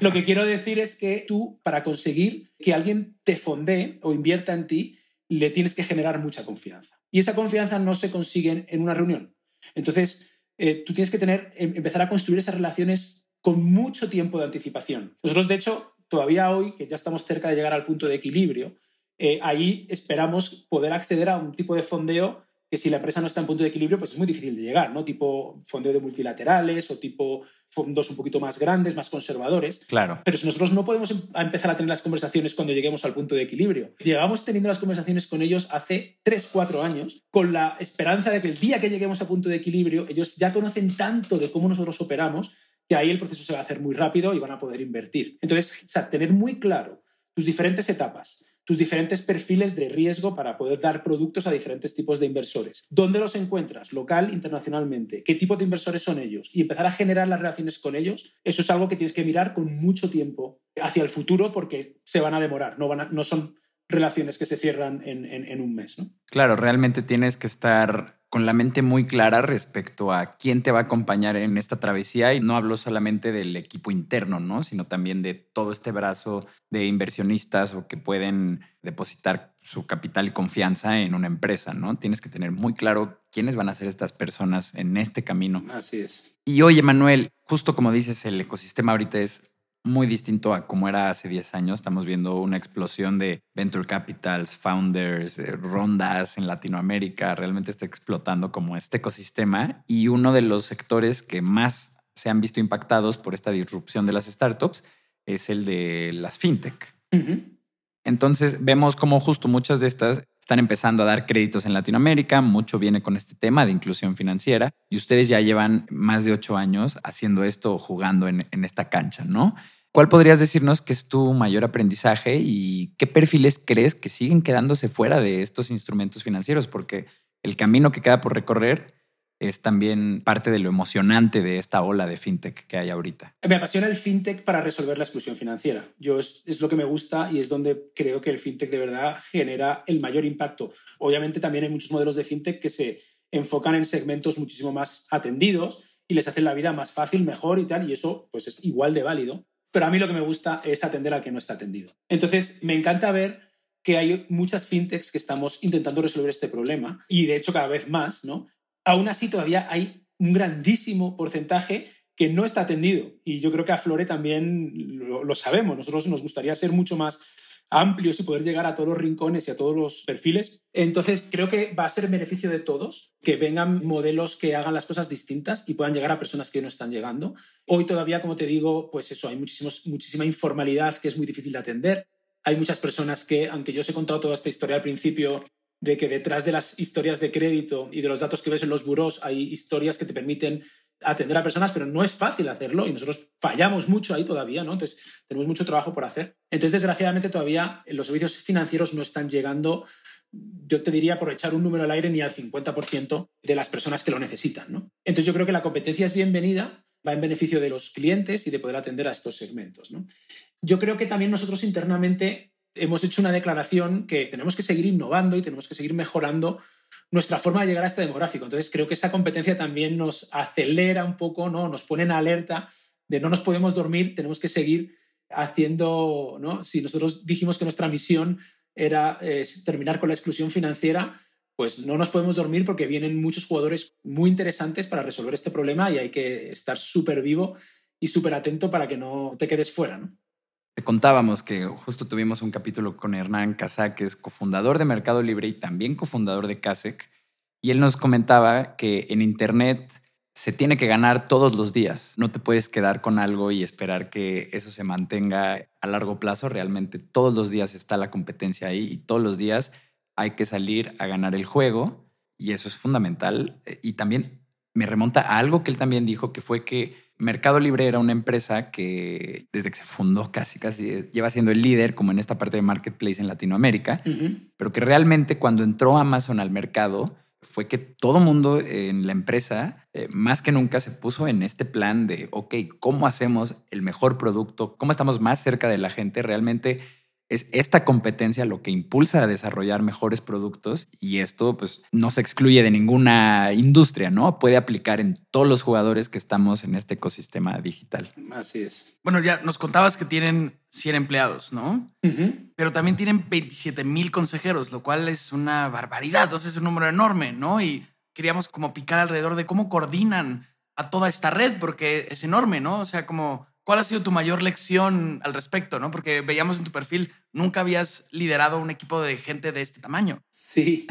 lo que quiero decir es que tú, para conseguir que alguien te fondee o invierta en ti, le tienes que generar mucha confianza. Y esa confianza no se consigue en una reunión. Entonces, eh, tú tienes que tener, em, empezar a construir esas relaciones con mucho tiempo de anticipación. Nosotros, de hecho, todavía hoy, que ya estamos cerca de llegar al punto de equilibrio, eh, ahí esperamos poder acceder a un tipo de fondeo que si la empresa no está en punto de equilibrio, pues es muy difícil de llegar, ¿no? Tipo fondeo de multilaterales o tipo fondos un poquito más grandes, más conservadores. Claro. Pero si nosotros no podemos em, empezar a tener las conversaciones cuando lleguemos al punto de equilibrio. Llevamos teniendo las conversaciones con ellos hace 3, 4 años, con la esperanza de que el día que lleguemos a punto de equilibrio, ellos ya conocen tanto de cómo nosotros operamos que ahí el proceso se va a hacer muy rápido y van a poder invertir. Entonces, o sea, tener muy claro tus diferentes etapas, tus diferentes perfiles de riesgo para poder dar productos a diferentes tipos de inversores. ¿Dónde los encuentras? Local, internacionalmente. ¿Qué tipo de inversores son ellos? Y empezar a generar las relaciones con ellos. Eso es algo que tienes que mirar con mucho tiempo hacia el futuro porque se van a demorar, no, van no son relaciones que se cierran en, un mes. ¿no? Claro, realmente tienes que estar con la mente muy clara respecto a quién te va a acompañar en esta travesía y no hablo solamente del equipo interno, ¿no? sino también de todo este brazo de inversionistas o que pueden depositar su capital y confianza en una empresa, ¿no? Tienes que tener muy claro quiénes van a ser estas personas en este camino. Así es. Y oye, Manuel, justo como dices, el ecosistema ahorita es muy distinto a como era hace 10 años. Estamos viendo una explosión de venture capitals, founders, rondas en Latinoamérica. Realmente está explotando como este ecosistema y uno de los sectores que más se han visto impactados por esta disrupción de las startups es el de las fintech. Entonces vemos como justo muchas de estas están empezando a dar créditos en Latinoamérica, mucho viene con este tema de inclusión financiera y ustedes ya llevan más de ocho años haciendo esto, jugando en, en esta cancha, ¿no? ¿Cuál podrías decirnos que es tu mayor aprendizaje y qué perfiles crees que siguen quedándose fuera de estos instrumentos financieros? Porque el camino que queda por recorrer es también parte de lo emocionante de esta ola de fintech que hay ahorita. Me apasiona el fintech para resolver la exclusión financiera. Yo es, lo que me gusta y es donde creo que el fintech de verdad genera el mayor impacto. Obviamente también hay muchos modelos de fintech que se enfocan en segmentos muchísimo más atendidos y les hacen la vida más fácil, mejor y tal, y eso pues es igual de válido. Pero a mí lo que me gusta es atender al que no está atendido. Entonces, me encanta ver que hay muchas fintechs que estamos intentando resolver este problema y de hecho cada vez más, ¿no? Aún así todavía hay un grandísimo porcentaje que no está atendido. Y yo creo que a Flore también lo, sabemos. Nosotros nos gustaría ser mucho más amplios y poder llegar a todos los rincones y a todos los perfiles. Entonces, creo que va a ser beneficio de todos que vengan modelos que hagan las cosas distintas y puedan llegar a personas que no están llegando. Hoy todavía, como te digo, pues eso, hay muchísima informalidad que es muy difícil de atender. Hay muchas personas que, aunque yo os he contado toda esta historia al principio, de que detrás de las historias de crédito y de los datos que ves en los buros hay historias que te permiten atender a personas, pero no es fácil hacerlo y nosotros fallamos mucho ahí todavía, ¿no? Entonces, tenemos mucho trabajo por hacer. Entonces, desgraciadamente, todavía los servicios financieros no están llegando, yo te diría, por echar un número al aire, ni al 50% de las personas que lo necesitan, ¿no? Entonces, yo creo que la competencia es bienvenida, va en beneficio de los clientes y de poder atender a estos segmentos, ¿no? Yo creo que también nosotros internamente hemos hecho una declaración que tenemos que seguir innovando y tenemos que seguir mejorando nuestra forma de llegar a este demográfico. Entonces, creo que esa competencia también nos acelera un poco, ¿no? Nos pone en alerta de no nos podemos dormir, tenemos que seguir haciendo, ¿no? Si nosotros dijimos que nuestra misión era eh, terminar con la exclusión financiera, pues no nos podemos dormir porque vienen muchos jugadores muy interesantes para resolver este problema y hay que estar súper vivo y súper atento para que no te quedes fuera, ¿no? Te contábamos que justo tuvimos un capítulo con Hernán Casá, que es cofundador de Mercado Libre y también cofundador de Casec, y él nos comentaba que en Internet se tiene que ganar todos los días. No te puedes quedar con algo y esperar que eso se mantenga a largo plazo. Realmente todos los días está la competencia ahí y todos los días hay que salir a ganar el juego y eso es fundamental. Y también me remonta a algo que él también dijo, que fue que Mercado Libre era una empresa que desde que se fundó casi, casi lleva siendo el líder como en esta parte de marketplace en Latinoamérica, pero que realmente cuando entró Amazon al mercado fue que todo mundo en la empresa, eh, más que nunca, se puso en este plan de, ok, ¿cómo hacemos el mejor producto? ¿Cómo estamos más cerca de la gente? Realmente es esta competencia lo que impulsa a desarrollar mejores productos y esto pues no se excluye de ninguna industria, ¿no? Puede aplicar en todos los jugadores que estamos en este ecosistema digital. Así es. Bueno, ya nos contabas que tienen 100 empleados, ¿no? Pero también tienen 27 mil consejeros, lo cual es una barbaridad, entonces es un número enorme, ¿no? Y queríamos como picar alrededor de cómo coordinan a toda esta red, porque es enorme, ¿no? O sea, como ¿Cuál ha sido tu mayor lección al respecto? ¿no? Porque veíamos en tu perfil, nunca habías liderado un equipo de gente de este tamaño. Sí,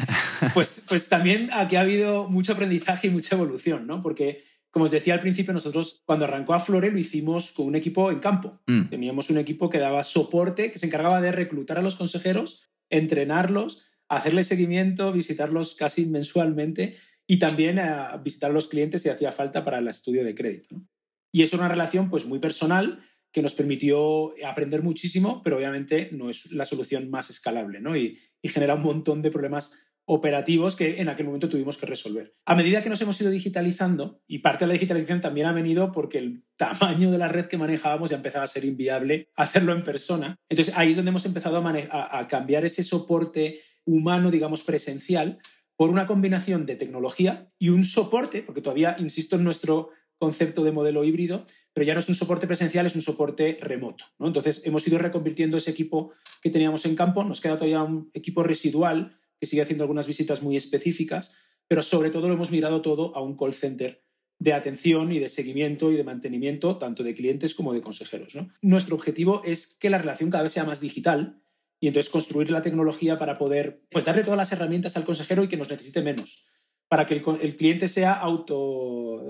pues, pues también aquí ha habido mucho aprendizaje y mucha evolución, ¿no? Porque, como os decía al principio, nosotros cuando arrancó a Flore lo hicimos con un equipo en campo. Mm. Teníamos un equipo que daba soporte, que se encargaba de reclutar a los consejeros, entrenarlos, hacerles seguimiento, visitarlos casi mensualmente y también a visitar a los clientes si hacía falta para el estudio de crédito. ¿no? Y es una relación pues muy personal que nos permitió aprender muchísimo, pero obviamente no es la solución más escalable ¿no? y, genera un montón de problemas operativos que en aquel momento tuvimos que resolver. A medida que nos hemos ido digitalizando, y parte de la digitalización también ha venido porque el tamaño de la red que manejábamos ya empezaba a ser inviable hacerlo en persona. Entonces ahí es donde hemos empezado a, a cambiar ese soporte humano, digamos, presencial, por una combinación de tecnología y un soporte, porque todavía, insisto en nuestro concepto de modelo híbrido, pero ya no es un soporte presencial, es un soporte remoto. Entonces, hemos ido reconvirtiendo ese equipo que teníamos en campo, nos queda todavía un equipo residual que sigue haciendo algunas visitas muy específicas, pero sobre todo lo hemos mirado todo a un call center de atención y de seguimiento y de mantenimiento tanto de clientes como de consejeros. Nuestro objetivo es que la relación cada vez sea más digital y entonces construir la tecnología para poder pues, darle todas las herramientas al consejero y que nos necesite menos para que el, cliente sea auto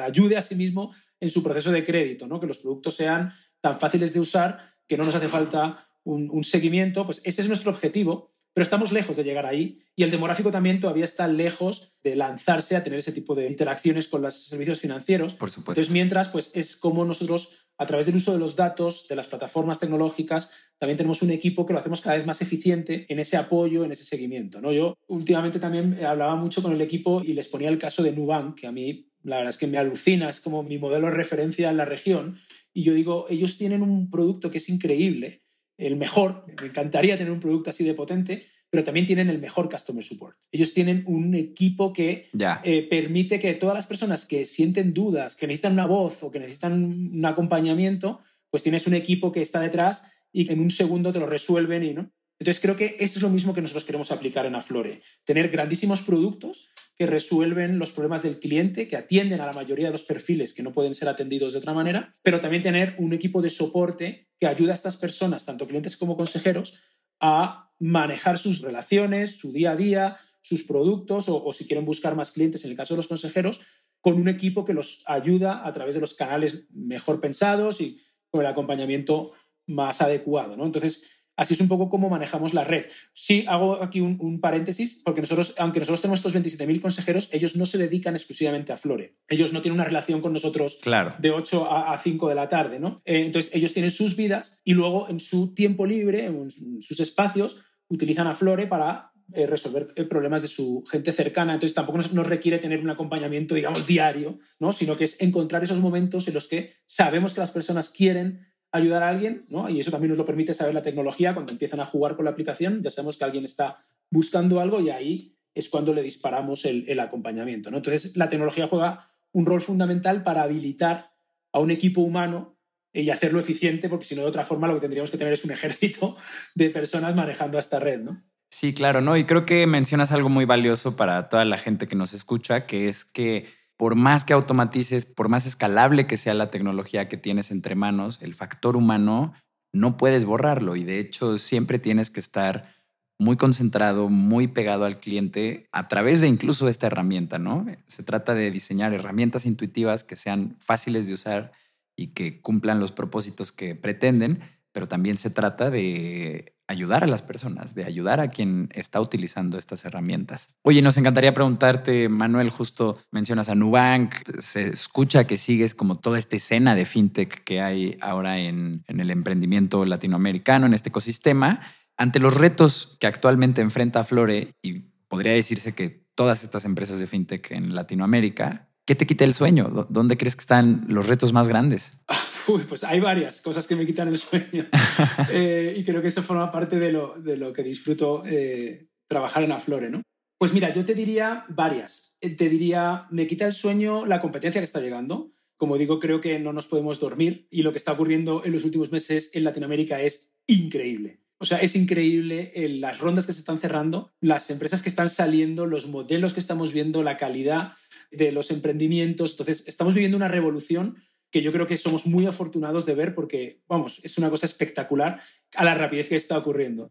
ayude a sí mismo en su proceso de crédito, ¿no? que los productos sean tan fáciles de usar que no nos hace falta un, un, seguimiento. Pues ese es nuestro objetivo, pero estamos lejos de llegar ahí y el demográfico también todavía está lejos de lanzarse a tener ese tipo de interacciones con los servicios financieros. Por supuesto. Entonces, mientras, pues es como nosotros a través del uso de los datos, de las plataformas tecnológicas, también tenemos un equipo que lo hacemos cada vez más eficiente en ese apoyo, en ese seguimiento. ¿no? Yo últimamente también hablaba mucho con el equipo y les ponía el caso de Nubank, que a mí la verdad es que me alucina, es como mi modelo de referencia en la región. Y yo digo, ellos tienen un producto que es increíble, el mejor, me encantaría tener un producto así de potente, pero también tienen el mejor customer support. Ellos tienen un equipo que eh, permite que todas las personas que sienten dudas, que necesitan una voz o que necesitan un acompañamiento, pues tienes un equipo que está detrás y que en un segundo te lo resuelven y no. Entonces creo que esto es lo mismo que nosotros queremos aplicar en Aflore, tener grandísimos productos que resuelven los problemas del cliente, que atienden a la mayoría de los perfiles que no pueden ser atendidos de otra manera, pero también tener un equipo de soporte que ayuda a estas personas, tanto clientes como consejeros, a manejar sus relaciones, su día a día, sus productos o, si quieren buscar más clientes, en el caso de los consejeros, con un equipo que los ayuda a través de los canales mejor pensados y con el acompañamiento más adecuado. ¿no? Entonces, Así es un poco como manejamos la red. Sí, hago aquí un, paréntesis, porque nosotros, aunque nosotros tenemos estos 27.000 consejeros, ellos no se dedican exclusivamente a Flore. Ellos no tienen una relación con nosotros de 8 a, 5 de la tarde, ¿no? Eh, entonces, ellos tienen sus vidas y luego en su tiempo libre, en sus espacios, utilizan a Flore para eh, resolver eh, problemas de su gente cercana. Entonces tampoco nos, nos, requiere tener un acompañamiento, digamos, diario, ¿no? sino que es encontrar esos momentos en los que sabemos que las personas quieren ayudar a alguien, ¿no? y eso también nos lo permite saber la tecnología, cuando empiezan a jugar con la aplicación, ya sabemos que alguien está buscando algo y ahí es cuando le disparamos el, acompañamiento. ¿no? Entonces, la tecnología juega un rol fundamental para habilitar a un equipo humano y hacerlo eficiente, porque si no, de otra forma, lo que tendríamos que tener es un ejército de personas manejando esta red, ¿no? Sí, claro, ¿no? Y creo que mencionas algo muy valioso para toda la gente que nos escucha, que es que por más que automatices, por más escalable que sea la tecnología que tienes entre manos, el factor humano no puedes borrarlo y de hecho siempre tienes que estar muy concentrado, muy pegado al cliente a través de incluso esta herramienta, ¿no? Se trata de diseñar herramientas intuitivas que sean fáciles de usar y que cumplan los propósitos que pretenden, pero también se trata de ayudar a las personas, de ayudar a quien está utilizando estas herramientas. Oye, nos encantaría preguntarte, Manuel, justo mencionas a Nubank, se escucha que sigues como toda esta escena de fintech que hay ahora en, el emprendimiento latinoamericano, en este ecosistema, ante los retos que actualmente enfrenta Flore, y podría decirse que todas estas empresas de fintech en Latinoamérica. ¿Qué te quita el sueño? ¿Dónde crees que están los retos más grandes? Uy, pues hay varias cosas que me quitan el sueño. Eh, y creo que eso forma parte de lo, de lo que disfruto eh, trabajar en Aflore, ¿no? Pues mira, yo te diría varias. Eh, te diría, me quita el sueño la competencia que está llegando. Como digo, creo que no nos podemos dormir y lo que está ocurriendo en los últimos meses en Latinoamérica es increíble. O sea, es increíble las rondas que se están cerrando, las empresas que están saliendo, los modelos que estamos viendo, la calidad de los emprendimientos. Entonces, estamos viviendo una revolución que yo creo que somos muy afortunados de ver porque, vamos, es una cosa espectacular a la rapidez que está ocurriendo.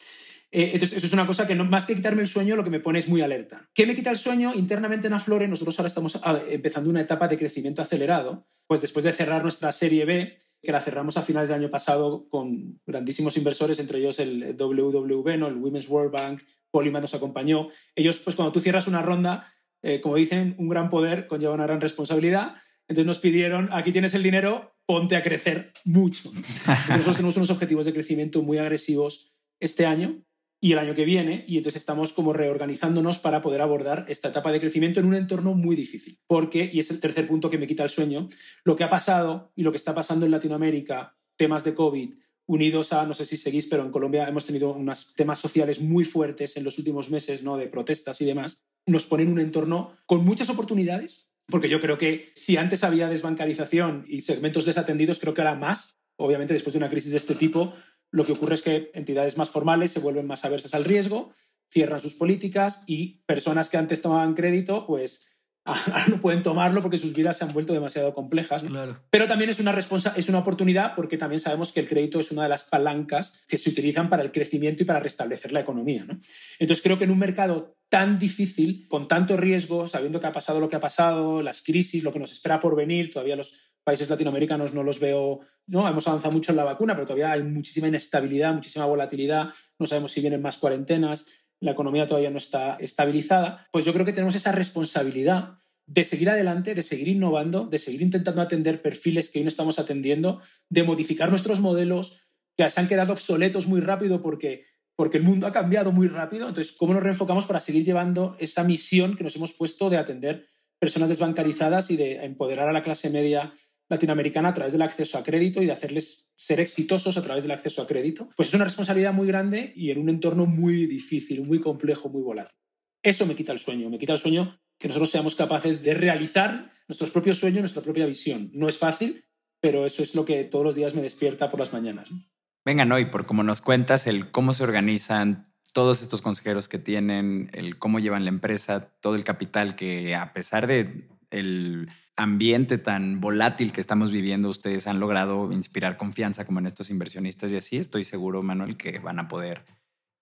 Eh, entonces, eso es una cosa que más que quitarme el sueño, lo que me pone es muy alerta. ¿Qué me quita el sueño? Internamente en Aflore, nosotros ahora estamos ah, empezando una etapa de crecimiento acelerado, pues después de cerrar nuestra serie B, que la cerramos a finales del año pasado con grandísimos inversores, entre ellos el WWB, ¿no? el Women's World Bank, Polymath nos acompañó. Ellos, pues cuando tú cierras una ronda, eh, como dicen, un gran poder conlleva una gran responsabilidad. Entonces nos pidieron, aquí tienes el dinero, ponte a crecer mucho. Nosotros tenemos unos objetivos de crecimiento muy agresivos este año y el año que viene, y entonces estamos como reorganizándonos para poder abordar esta etapa de crecimiento en un entorno muy difícil. Porque, y es el tercer punto que me quita el sueño, lo que ha pasado y lo que está pasando en Latinoamérica, temas de COVID, unidos a, no sé si seguís, pero en Colombia hemos tenido unos temas sociales muy fuertes en los últimos meses, ¿no? De protestas y demás, nos ponen un entorno con muchas oportunidades, porque yo creo que si antes había desbancarización y segmentos desatendidos, creo que ahora más, obviamente después de una crisis de este tipo, lo que ocurre es que entidades más formales se vuelven más aversas al riesgo, cierran sus políticas y personas que antes tomaban crédito, pues ahora no pueden tomarlo porque sus vidas se han vuelto demasiado complejas. Pero también es una, es una oportunidad porque también sabemos que el crédito es una de las palancas que se utilizan para el crecimiento y para restablecer la economía. Entonces creo que en un mercado tan difícil, con tanto riesgo, sabiendo que ha pasado lo que ha pasado, las crisis, lo que nos espera por venir, todavía los países latinoamericanos no los veo, no, hemos avanzado mucho en la vacuna, pero todavía hay muchísima inestabilidad, muchísima volatilidad, no sabemos si vienen más cuarentenas, la economía todavía no está estabilizada, pues yo creo que tenemos esa responsabilidad de seguir adelante, de seguir innovando, de seguir intentando atender perfiles que hoy no estamos atendiendo, de modificar nuestros modelos que se han quedado obsoletos muy rápido porque, porque el mundo ha cambiado muy rápido. Entonces, ¿cómo nos reenfocamos para seguir llevando esa misión que nos hemos puesto de atender personas desbancarizadas y de empoderar a la clase media latinoamericana a través del acceso a crédito y de hacerles ser exitosos a través del acceso a crédito, pues es una responsabilidad muy grande y en un entorno muy difícil, muy complejo, muy volátil. Eso me quita el sueño, me quita el sueño que nosotros seamos capaces de realizar nuestros propios sueños, nuestra propia visión. No es fácil, pero eso es lo que todos los días me despierta por las mañanas. Venga, no, y por cómo nos cuentas, el cómo se organizan todos estos consejeros que tienen, el cómo llevan la empresa, todo el capital que a pesar de el ambiente tan volátil que estamos viviendo, ustedes han logrado inspirar confianza como en estos inversionistas y así estoy seguro, Manuel, que van a poder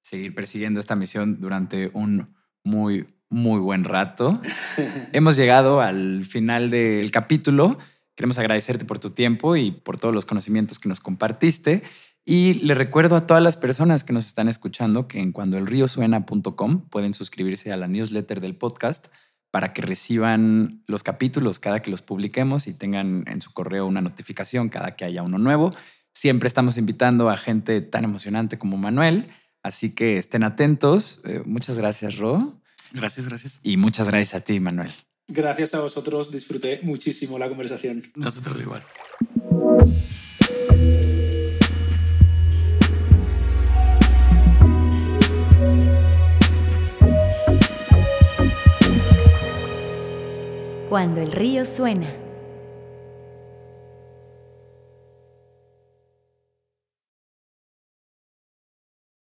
seguir persiguiendo esta misión durante un muy, muy buen rato. Hemos llegado al final del capítulo. Queremos agradecerte por tu tiempo y por todos los conocimientos que nos compartiste. Y le recuerdo a todas las personas que nos están escuchando que en cuandoelriosuena.com pueden suscribirse a la newsletter del podcast para que reciban los capítulos cada que los publiquemos y tengan en su correo una notificación cada que haya uno nuevo. Siempre estamos invitando a gente tan emocionante como Manuel, así que estén atentos. Eh, muchas gracias, Ro. Gracias, gracias. Y muchas gracias a ti, Manuel. Gracias a vosotros, disfruté muchísimo la conversación. Nosotros igual. Cuando el río suena.